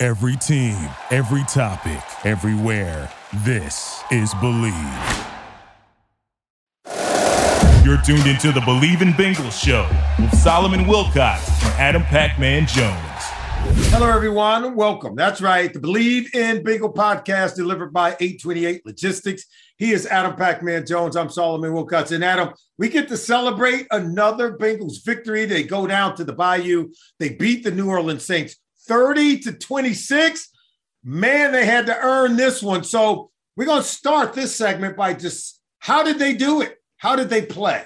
Every team, every topic, everywhere. This is Bleav. You're tuned into the Bleav in Bengals show with Solomon Wilcots and Adam Pac-Man Jones. Hello, everyone. Welcome. That's right. The Bleav in Bengal podcast delivered by 828 Logistics. He is Adam Pac-Man Jones. I'm Solomon Wilcots. And Adam, we get to celebrate another Bengals victory. They go down to the Bayou. They beat the New Orleans Saints 30 to 26. Man, they had to earn this one. So we're going to start this segment by just how did they do it? How did they play?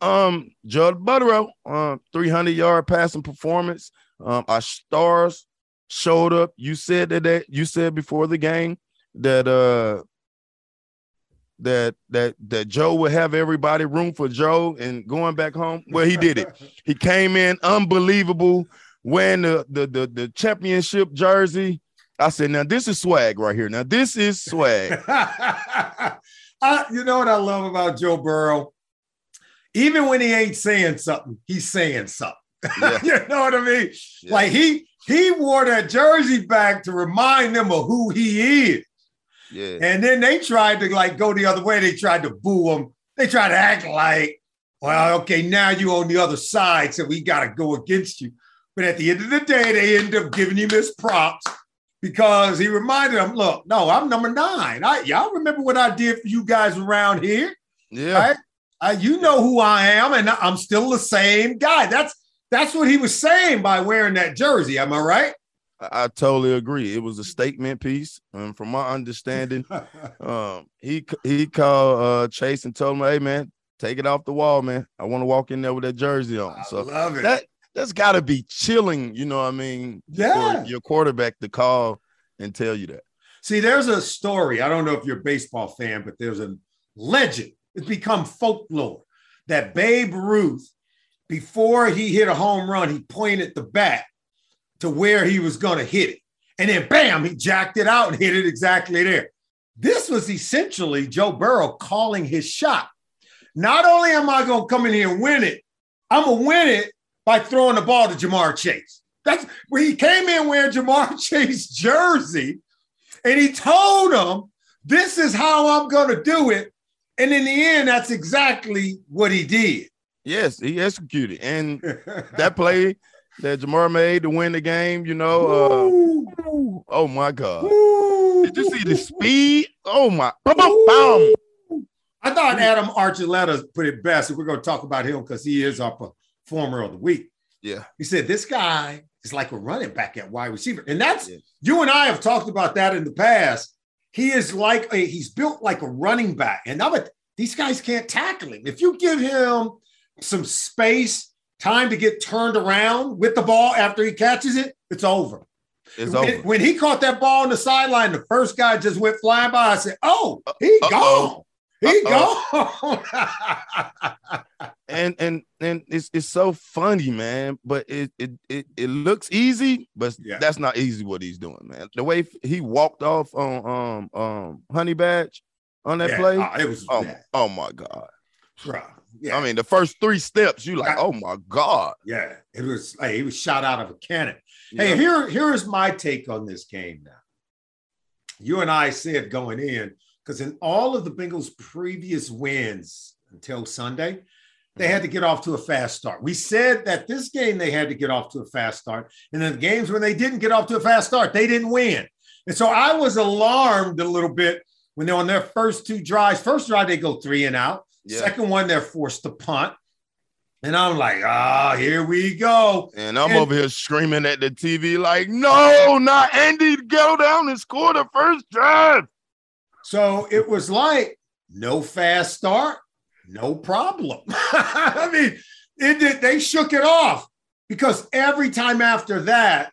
Um, Joe Burrow, uh, 300 yard passing performance. Um, our stars showed up. You said that, that you said before the game that uh that that that Joe would have everybody room for Joe and going back home. Well, he did it. he came in unbelievable, wearing the the the, the championship jersey. I said, now this is swag right here. Now this is swag. I, you know what I love about Joe Burrow? Even when he ain't saying something, he's saying something. Yeah. you know what I mean? Yeah. Like he he wore that jersey back to remind them of who he is. Yeah. And then they tried to like go the other way. They tried to boo him. They tried to act like, well, okay, now you on the other side, so we got to go against you. But at the end of the day, they end up giving him his props because he reminded them, look, no, I'm number nine. I y'all remember what I did for you guys around here? Yeah. Right? Uh, you know who I am, and I'm still the same guy. That's that's what he was saying by wearing that jersey. Am I right? I, I totally agree. It was a statement piece, and from my understanding, um, he he called uh, Chase and told him, "Hey man, take it off the wall, man. I want to walk in there with that jersey on." I so love it. That that's got to be chilling. You know what I mean? Yeah. your quarterback to call and tell you that. See, there's a story. I don't know if you're a baseball fan, but there's a legend. It's become folklore that Babe Ruth, before he hit a home run, he pointed the bat to where he was going to hit it. And then bam, he jacked it out and hit it exactly there. This was essentially Joe Burrow calling his shot. Not only am I going to come in here and win it, I'm going to win it by throwing the ball to Ja'Marr Chase. That's when he came in wearing Ja'Marr Chase jersey, and he told him, "This is how I'm going to do it." And in the end, that's exactly what he did. Yes, he executed, and that play that Ja'Marr made to win the game. You know, uh, oh my God! Did you see the speed? Oh my! I thought Adam Archuleta put it best. We're going to talk about him because he is our performer of the week. Yeah. He said, This guy is like a running back at wide receiver. And that's yeah. you and I have talked about that in the past. He is like a he's built like a running back. And now but these guys can't tackle him. If you give him some space, time to get turned around with the ball after he catches it, it's over. It's when, over. when he caught that ball on the sideline, the first guy just went flying by. I said, Oh, he Uh-oh. gone. He gone. and and and it's it's so funny, man. But it it it, it looks easy, but yeah. that's not easy what he's doing, man. The way he walked off on um um Honey Badger on that yeah, play, uh, it was oh, oh my god. Yeah. I mean, the first three steps, you like, oh my god. Yeah, it was. Hey, he was shot out of a cannon. Yeah. Hey, here here's my take on this game. Now, you and I said going in because in all of the Bengals' previous wins until Sunday, they had to get off to a fast start. We said that this game they had to get off to a fast start. And then the games when they didn't get off to a fast start, they didn't win. And so I was alarmed a little bit when they're on their first two drives. First drive, they go three and out. Yeah. Second one, they're forced to punt. And I'm like, ah, here we go. And I'm and, over here screaming at the TV, like, no, not Andy, go down and score the first drive. So it was like no fast start, no problem. I mean, it did, they shook it off because every time after that,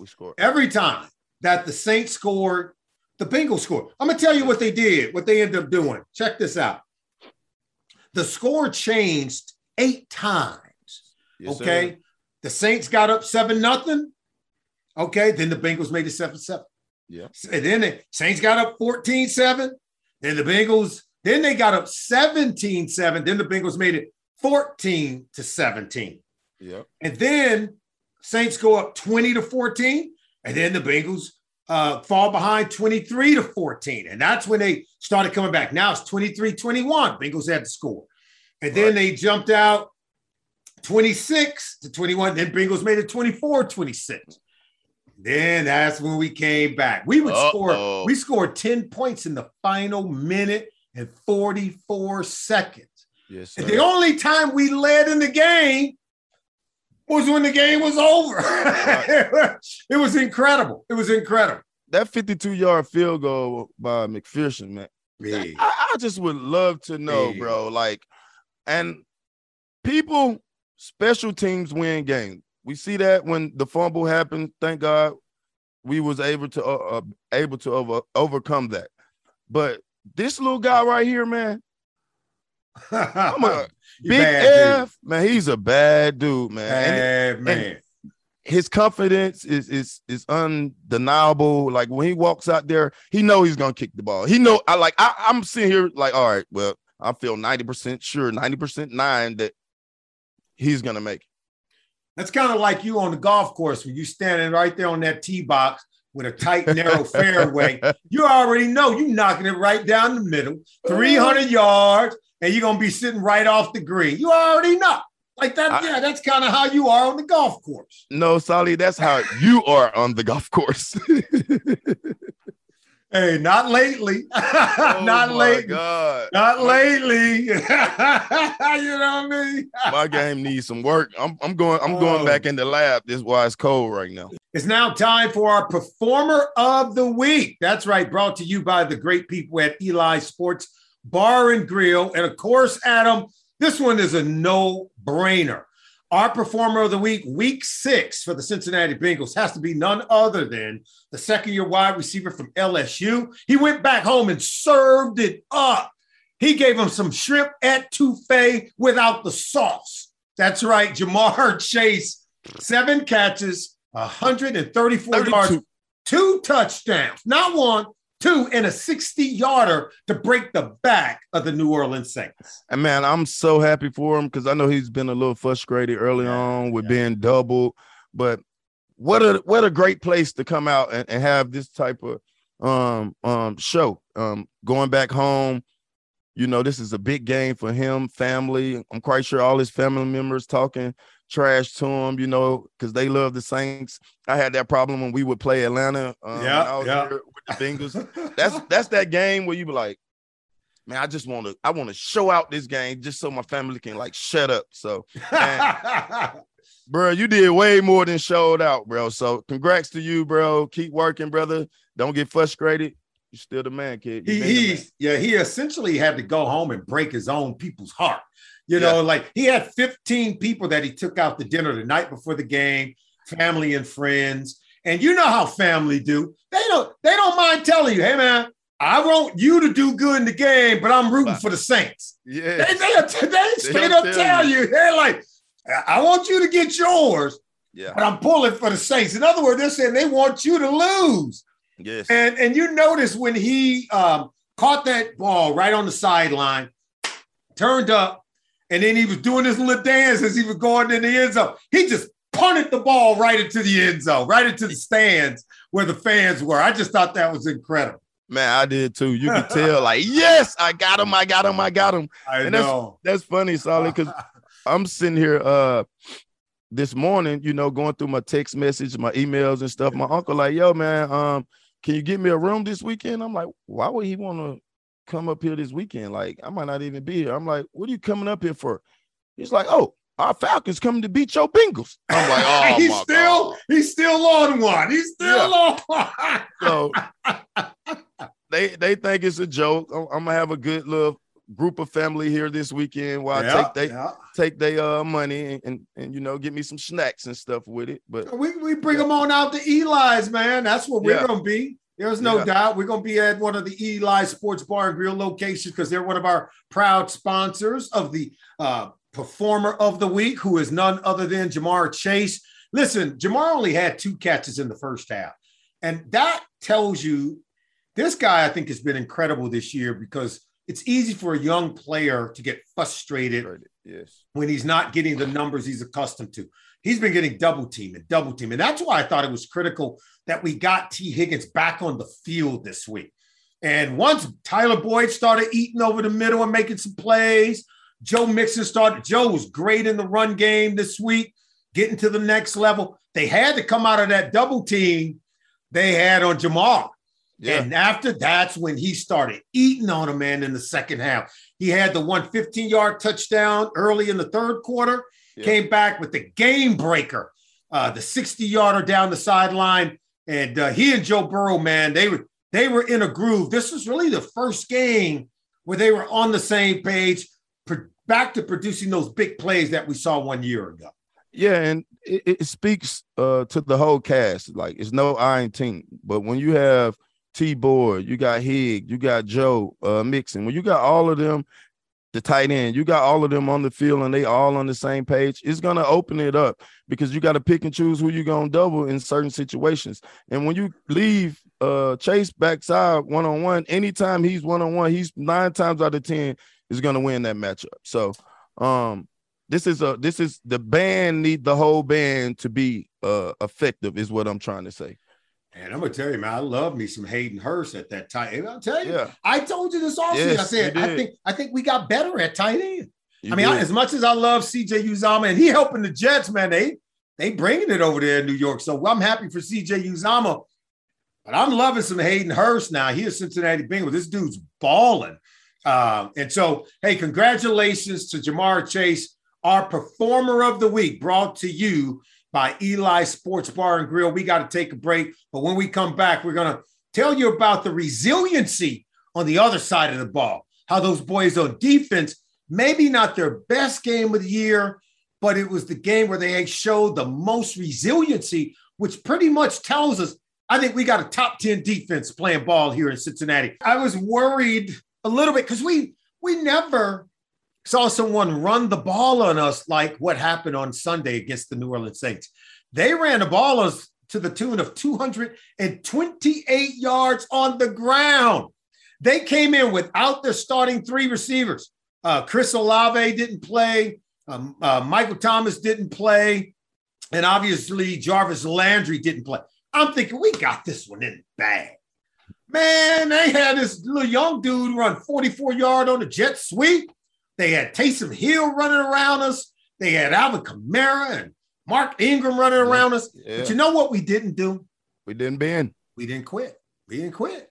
We scored. Every time that the Saints scored, the Bengals scored. I'm gonna tell you what they did, what they ended up doing. Check this out. The score changed eight times. Yes, okay. sir. The Saints got up seven nothing. Okay. Then the Bengals made it seven seven. Yeah. And then the Saints got up 14 7. Then the Bengals, then they got up 17 7. Then the Bengals made it 14 to 17. Yeah. And then Saints go up 20 to 14. And then the Bengals uh, fall behind 23 to 14. And that's when they started coming back. Now it's 23 21. Bengals had to score. And then Right. they jumped out 26 to 21. Then Bengals made it 24 26. Then that's when we came back. We would Uh-oh. score, we scored 10 points in the final minute and 44 seconds. Yes, And sir. the only time we led in the game was when the game was over. it was incredible. It was incredible. that 52 yard field goal by McPherson, man. I, I just would love to know, Yeah. bro. Like, and people, special teams win games. We see that when the fumble happened. Thank God, we was able to uh, uh, able to over, overcome that. But this little guy right here, man, I'm a big F, man. He's a bad dude, dude. man. And Bad man. his confidence is is is undeniable. Like when he walks out there, he know he's gonna kick the ball. He know I like I, I'm sitting here like, all right, well, I feel 90% sure, 90% nine that he's gonna make it. That's kind of like you on the golf course when you're standing right there on that tee box with a tight, narrow fairway. You already know you're knocking it right down the middle, 300 yards, and you're gonna be sitting right off the green. You already know. Like that, I- yeah, that's kind of how you are on the golf course. No, Solly, that's how you are on the golf course. Hey, not lately. Oh not my lately. God. Not lately. you know what I mean? My game needs some work. I'm I'm going, I'm going Oh. back in the lab. This is why it's cold right now. It's now time for our performer of the week. That's right, brought to you by the great people at Eli Sports Bar and Grill. And of course, Adam, this one is a no brainer. Our performer of the week, week six for the Cincinnati Bengals, has to be none other than the second year wide receiver from LSU. He went back home and served it up. He gave him some shrimp at etouffee without the sauce. That's right, Ja'Marr Chase, seven catches, 134 yards, two touchdowns, not one, two, and a 60 yarder to break the back of the New Orleans Saints. And man, I'm so happy for him because I know he's been a little frustrated early on with yeah. being doubled. But what a what a great place to come out and, and have this type of um um show. Um going back home, you know, this is a big game for him, family. I'm quite sure all his family members talking trash to him, you know, because they love the Saints. I had that problem when we would play Atlanta. Um, Yeah, yeah. with the Bengals that's that's that game where you be like, man, I just want to I want to show out this game just so my family can like shut up. So, bro, you did way more than showed out, bro. So, congrats to you, bro. Keep working, brother. Don't get frustrated. You're still the man, kid. You he, been man. he's yeah, he essentially had to go home and break his own people's heart. You know, like he had 15 people that he took out to dinner the night before the game, family and friends. And you know how family do. They don't they don't mind telling you, hey man, I want you to do good in the game, but I'm rooting Wow. for the Saints. yeah. They, they, they straight don't up tell tell you, they're like, I want you to get yours, Yeah. but I'm pulling for the Saints. In other words, they're saying they want you to lose. Yes. And and you notice when he um, caught that ball right on the sideline, turned up, and then he was doing his little dance as he was going in the end zone. He just punted the ball right into the end zone, right into the stands where the fans were. I just thought that was incredible. Man, I did too. You could tell, like, yes, I got him, I got him, I got him. I And that's- know. That's funny, Solly, because I'm sitting here uh this morning, you know, going through my text message, my emails and stuff. My uncle, like, yo, man, um, can you get me a room this weekend? I'm like, why would he want to come up here this weekend? Like, I might not even be here. I'm like, what are you coming up here for? He's like, oh, our Falcons coming to beat your Bengals. I'm like, oh he's my still God. he's still on one. He's still on one. So they they think it's a joke. I'm, I'm gonna have a good little group of family here this weekend while I take they yeah. take their uh money and, and and you know get me some snacks and stuff with it. But We, we bring them on out to Eli's, man. That's what we're Yeah. to be. There's no Yeah. doubt. We're to be at one of the Eli Sports Bar and Grill locations because they're one of our proud sponsors of the uh, Performer of the Week, who is none other than Ja'Marr Chase. Listen, Ja'Marr only had two catches in the first half. And that tells you this guy, I think, has been incredible this year because it's easy for a young player to get frustrated yes, when he's not getting the numbers he's accustomed to. He's been getting double team and double team. And that's why I thought it was critical that we got T. Higgins back on the field this week. And once Tyler Boyd started eating over the middle and making some plays, Joe Mixon started. Joe was great in the run game this week, getting to the next level. They had to come out of that double team they had on Ja'Marr. Yeah, And after that's when he started eating on a man, in the second half. He had the one 15 yard touchdown early in the third quarter, Yeah. came back with the game breaker, uh, the 60 yarder down the sideline. And uh, he and Joe Burrow, man, they were they were in a groove. This was really the first game where they were on the same page, pro- back to producing those big plays that we saw one year ago. yeah, and it, it speaks uh to the whole cast. Like it's no iron team, but when you have T Boyd, you got Hig, you got Joe uh Mixon. When you got all of them, the tight end, you got all of them on the field and they all on the same page, it's gonna open it up because you got to pick and choose who you're gonna double in certain situations. And when you leave uh Chase backside one on one, anytime he's one on one, he's nine times out of ten is gonna win that matchup. So um this is a this is the band need the whole band to be uh effective is what I'm trying to say. And I'm gonna tell you, man, I love me some Hayden Hurst at that tight end. I'll tell you, Yeah. I told you this offseason. Yes, I said, I think I think we got better at tight end. You I mean, I, as much as I love CJ Uzomah and he helping the Jets, man, they they bringing it over there in New York. So I'm happy for CJ Uzomah. But I'm loving some Hayden Hurst now. He is Cincinnati Bengals. This dude's balling. Um, and so, hey, congratulations to Ja'Marr Chase, our performer of the week, brought to you by Eli Sports Bar and Grill. We got to take a break, but when we come back, we're going to tell you about the resiliency on the other side of the ball. How those boys on defense, maybe not their best game of the year, but it was the game where they showed the most resiliency, which pretty much tells us I think we got a top 10 defense playing ball here in Cincinnati. I was worried a little bit because we we never saw someone run the ball on us like what happened on Sunday against the New Orleans Saints. They ran the ball us to the tune of 228 yards on the ground. They came in without their starting three receivers. Uh, Chris Olave didn't play. Um, uh, Michael Thomas didn't play. And obviously, Jarvis Landry didn't play. I'm thinking, we got this one in bag. Man, they had this little young dude run 44 yard on the jet sweep. They had Taysom Hill running around us. They had Alvin Kamara and Mark Ingram running around us. Yeah. But you know what we didn't do? we didn't bend. we didn't quit. We didn't quit.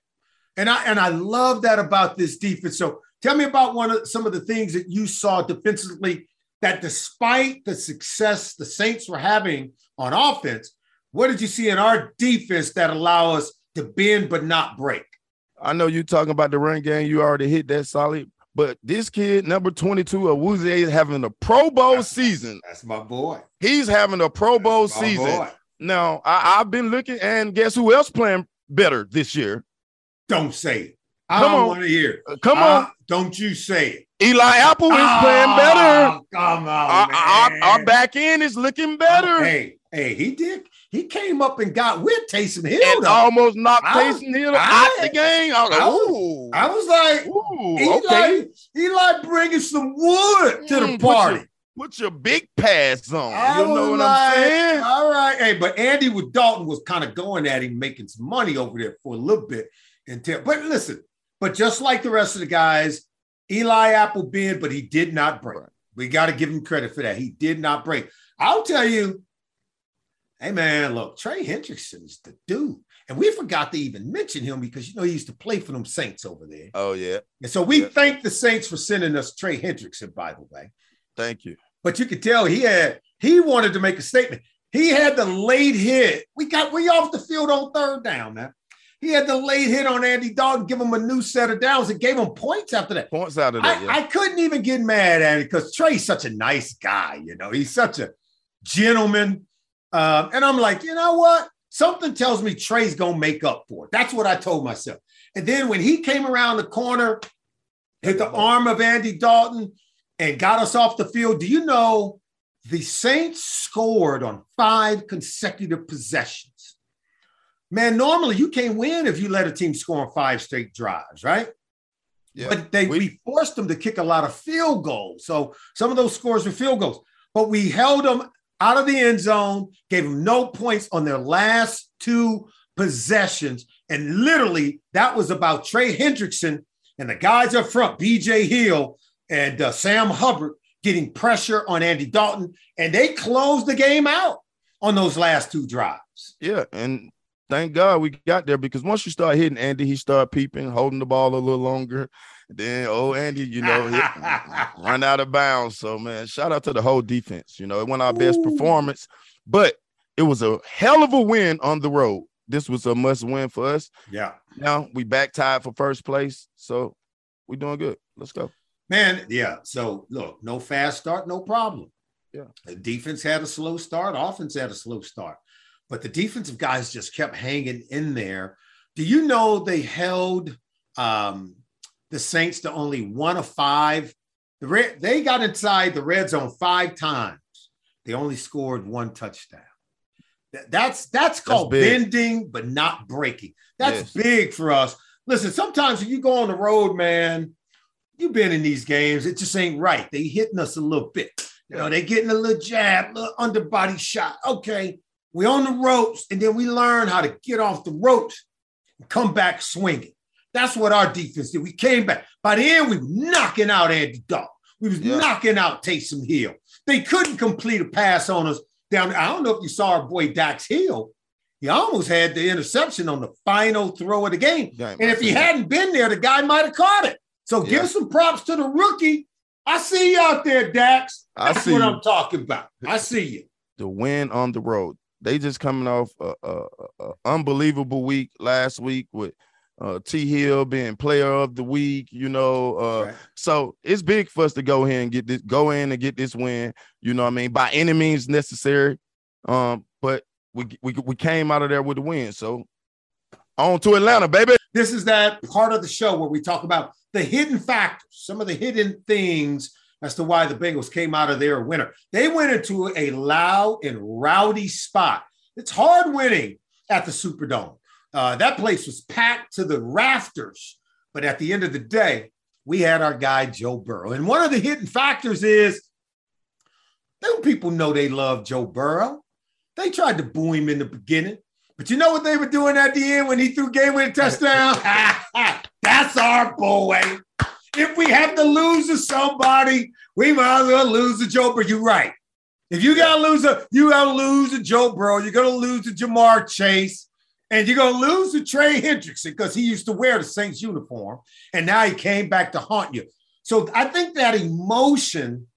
And I and I love that about this defense. So tell me about one of some of the things that you saw defensively that despite the success the Saints were having on offense, what did you see in our defense that allow us to bend but not break? I know you're talking about the run game. You already hit that solid. But this kid, number 22, Awuzie, is having a Pro Bowl season. That's my boy. He's having a Pro Bowl season. boy. Now, I, I've been looking, and guess who else playing better this year? Don't say it. I Come don't on. want to hear. it. Uh, come on. Don't you say it. Eli Apple is playing better. Oh, Come on, Our, our, our back end is looking better. Hey, hey, he did. He came up and got with Taysom Hill. and though. almost knocked I- Taysom Hill out the game. I was like, ooh. I was like, ooh, Eli, okay. Eli bringing some wood to the Mm, party. Put your big pass on. I you know what like, I'm saying? All right. Hey, but Andy with Dalton was kind of going at him, making some money over there for a little bit. Until, but listen, but just like the rest of the guys, Eli Apple bid, but he did not break. Right. We got to give him credit for that. He did not break. I'll tell you, hey man, look, Trey Hendrickson is the dude. And we forgot to even mention him because you know he used to play for them Saints over there. Oh, yeah. And so we Yeah. thank the Saints for sending us Trey Hendrickson, by the way. Thank you. But you could tell he had he wanted to make a statement. He had the late hit. We got we off the field on third down, man. He had the late hit on Andy Dalton, give him a new set of downs, and gave him points after that. Points out of that. I, yeah. I couldn't even get mad at it because Trey's such a nice guy. You know, he's such a gentleman. Um, and I'm like, you know what? Something tells me Trey's gonna make up for it. That's what I told myself. And then when he came around the corner, hit the arm of Andy Dalton, and got us off the field. Do you know the Saints scored on five consecutive possessions? Man, normally you can't win if you let a team score on five straight drives, right? yeah. But they we, We- forced them to kick a lot of field goals. So some of those scores were field goals. But we held them out of the end zone, gave them no points on their last two possessions. And literally, that was about Trey Hendrickson and the guys up front, BJ Hill and uh, Sam Hubbard, getting pressure on Andy Dalton. And they closed the game out on those last two drives. Yeah, and thank God we got there because once you start hitting Andy, he started peeping, holding the ball a little longer. Then oh Andy, you know, run out of bounds. So man, shout out to the whole defense. You know, it wasn't our best performance, but it was a hell of a win on the road. This was a must win for us. Yeah. Now we back tied for first place, so we're doing good. Let's go. Man, yeah. So look, no fast start, no problem. Yeah. The defense had a slow start, offense had a slow start, but the defensive guys just kept hanging in there. Do you know they held um, the Saints to only one of five? The red, they got inside the red zone five times. They only scored one touchdown. That- That's that's called big. bending, but not breaking. That's Yes. big for us. Listen, sometimes when you go on the road, man, you've been in these games. It just ain't right. They hitting us a little bit. You know, they getting a little jab, little underbody shot. Okay, we on the ropes, and then we learn how to get off the ropes and come back swinging. That's what our defense did. We came back. By the end, we were knocking out Andy Dalton. We was Yeah. knocking out Taysom Hill. They couldn't complete a pass on us down. There. I don't know if you saw our boy Dax Hill. He almost had the interception on the final throw of the game. Game. And if he hadn't been there, the guy might have caught it. So Yeah. give some props to the rookie. I see you out there, Dax. I That's see what you. I'm talking about. I see you. the win on the road. They just coming off a, a, a unbelievable week last week with uh, T Hill being player of the week. You know, uh, Right. so it's big for us to go here and get this, go in and get this win. You know, what I mean, by any means necessary. Um, but we we we came out of there with a win. So on to Atlanta, baby. This is that part of the show where we talk about the hidden factors, some of the hidden things as to why the Bengals came out of there a winner. They went into a loud and rowdy spot. It's hard winning at the Superdome. Uh, that place was packed to the rafters. But at the end of the day, we had our guy Joe Burrow. And one of the hidden factors is them people know they love Joe Burrow. They tried to boo him in the beginning. But you know what they were doing at the end when he threw game winning touchdown? That's our boy. If we have to lose to somebody, we might as well lose to Joe Burrow. You're right. If you gotta lose a, you gotta lose to Joe Burrow. You're gonna lose to Ja'Marr Chase, and you're gonna lose to Trey Hendrickson because he used to wear the Saints uniform, and now he came back to haunt you. So I think that emotion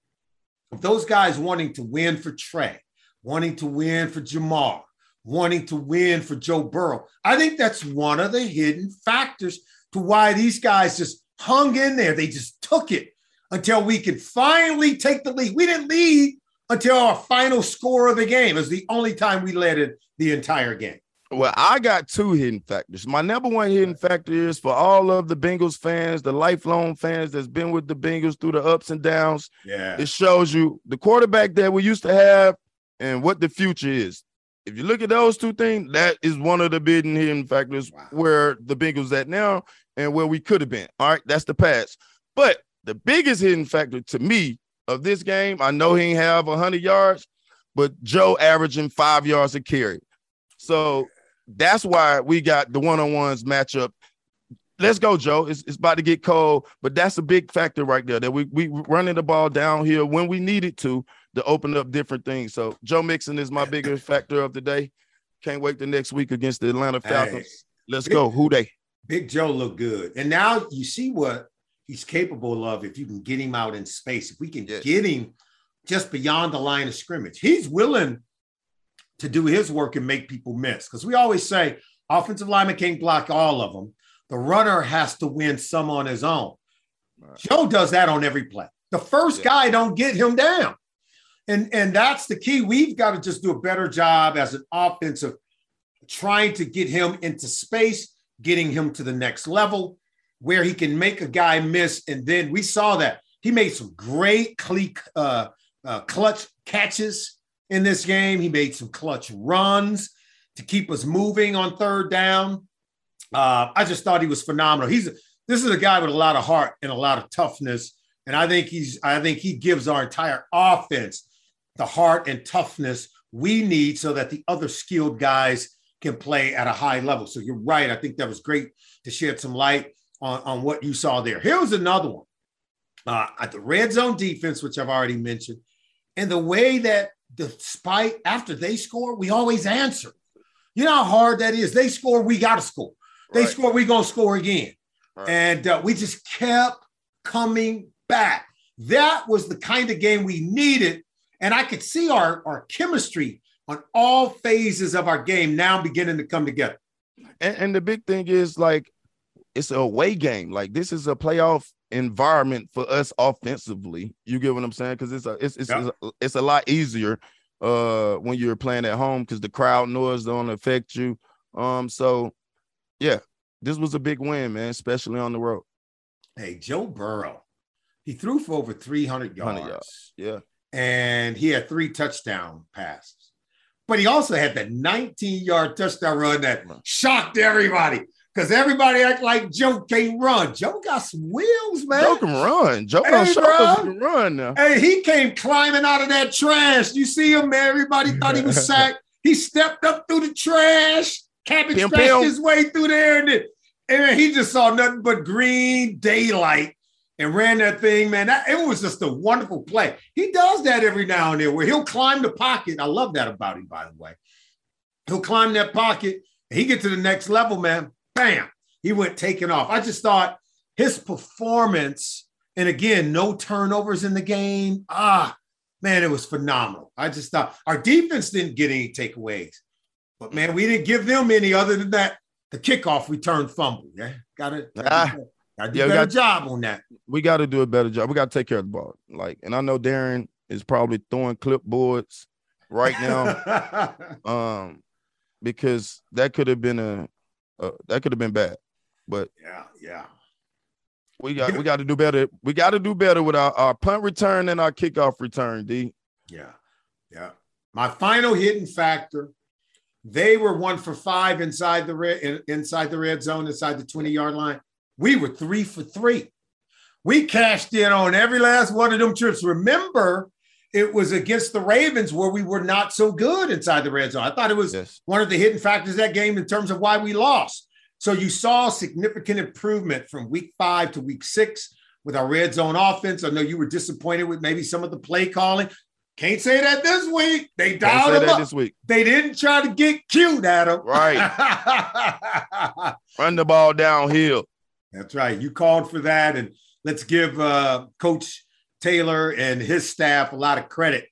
of those guys wanting to win for Trey, wanting to win for Ja'Marr, wanting to win for Joe Burrow. I think that's one of the hidden factors to why these guys just hung in there. They just took it until we could finally take the lead. We didn't lead until our final score of the game. It was the only time we led it the entire game. Well, I got two hidden factors. My number one hidden factor is for all of the Bengals fans, the lifelong fans that's been with the Bengals through the ups and downs. Yeah. It shows you the quarterback that we used to have and what the future is. If you look at those two things, that is one of the big hidden factors Wow. where the Bengals at now and where we could have been. All right, that's the past. But the biggest hidden factor to me of this game, I know he ain't have 100 yards, but Joe averaging five yards a carry. So that's why we got the one-on-ones matchup. Let's go, Joe. It's, it's about to get cold, but that's a big factor right there that we we running the ball downhill when we need it to to open up different things. So Joe Mixon is my biggest factor of the day. Can't wait the next week against the Atlanta Falcons. Hey. Let's go. Who they? Big Joe looked good. And now you see what he's capable of if you can get him out in space. If we can Yes. get him just beyond the line of scrimmage, he's willing to do his work and make people miss. Because we always say Offensive lineman can't block all of them. The runner has to win some on his own. Right. Joe does that on every play. The first yeah. guy don't get him down. And, and that's the key. We've got to just do a better job as an offensive trying to get him into space, getting him to the next level where he can make a guy miss. And then we saw that he made some great uh, uh, clutch catches in this game. He made some clutch runs to keep us moving on third down. Uh, I just thought he was phenomenal. He's this is a guy with a lot of heart and a lot of toughness, and I think he's I think he gives our entire offense the heart and toughness we need so that the other skilled guys can play at a high level. So you're right. I think that was great to shed some light on, on what you saw there. Here was another one uh, at the red zone defense, which I've already mentioned, and the way that despite after they score, we always answer. You know how hard that is. They score, we got to score. They right. score, we gonna score again, right. and uh, we just kept coming back. That was the kind of game we needed, and I could see our our chemistry on all phases of our game now beginning to come together. And, and the big thing is like it's a away game. Like this is a playoff environment for us offensively. You get what I'm saying? Because it's a it's it's, it's, a, it's a lot easier uh when you're playing at home because the crowd noise don't affect you. Um, so yeah, this was a big win, man, especially on the road. Hey, Joe Burrow, he threw for over 300 yards. yards. Yeah. And he had three touchdown passes. But he also had the 19 yard touchdown run that shocked everybody because everybody act like Joe can't run. Joe got some wheels, man. Joe can run. Joe hey, can run now. Hey, he came climbing out of that trash. You see him, man? Everybody thought he was sacked. he stepped up through the trash, cabbage scratched his way through there, and, and he just saw nothing but green daylight and ran that thing, man. That, it was just a wonderful play. He does that every now and then where he'll climb the pocket. I love that about him, by the way. He'll climb that pocket. and he get to the next level, man. Bam. He went taking off. I just thought his performance, and again, no turnovers in the game. Ah, man, it was phenomenal. I just thought our defense didn't get any takeaways. But man, we didn't give them any other than that. The kickoff return fumble. Yeah. Got it. Ah. I do yeah, a better got, job on that. We got to do a better job. We got to take care of the ball. Like, and I know Darrin is probably throwing clipboards right now, um, because that could have been a, a that could have been bad. But yeah, yeah, we got we got to do better. We got to do better with our, our punt return and our kickoff return. D. Yeah, yeah. My final hidden factor. They were one for five inside the red inside the red zone, inside the twenty yard line. We were three for three. We cashed in on every last one of them trips. Remember, it was against the Ravens where we were not so good inside the red zone. I thought it was yes. one of the hidden factors that game in terms of why we lost. So you saw significant improvement from week five to week six with our red zone offense. I know you were disappointed with maybe some of the play calling. Can't say that this week. They dialed him up. this week. They didn't try to get cute at him. Right. Run the ball downhill. That's right. You called for that. And let's give uh, Coach Taylor and his staff a lot of credit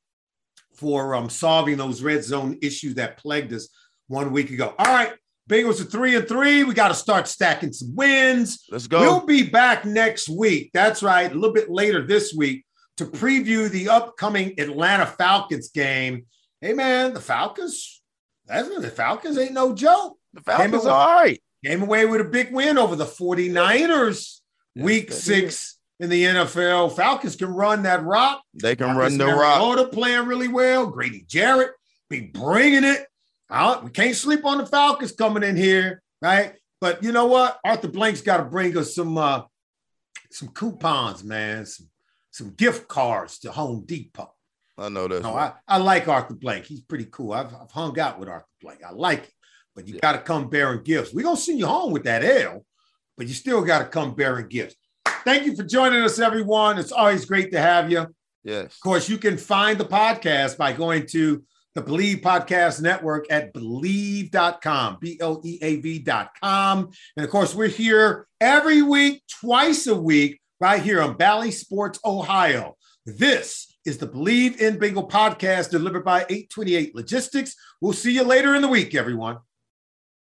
for um, solving those red zone issues that plagued us one week ago. All right. Bengals are three and three. We got to start stacking some wins. Let's go. We'll be back next week. That's right. A little bit later this week to preview the upcoming Atlanta Falcons game. Hey, man, the Falcons, that's the Falcons ain't no joke. The Falcons are all right. Came away with a big win over the 49ers week six in the NFL. Falcons can run that rock. They can Marcus run the rock. Mariota playing really well. Grady Jarrett be bringing it. Out. We can't sleep on the Falcons coming in here, right? But you know what? Arthur Blank's got to bring us some uh, some coupons, man. Some some gift cards to Home Depot. I know that. No, I, I like Arthur Blank. He's pretty cool. I've, I've hung out with Arthur Blank. I like it but you yeah. got to come bearing gifts. We're going to send you home with that L, but you still got to come bearing gifts. Thank you for joining us, everyone. It's always great to have you. Yes. Of course, you can find the podcast by going to the Bleav Podcast Network at bleav.com, B L E A V.com. And of course, we're here every week, twice a week, right here on Bally Sports, Ohio. This is the Bleav in Bengal podcast delivered by 828 Logistics. We'll see you later in the week, everyone.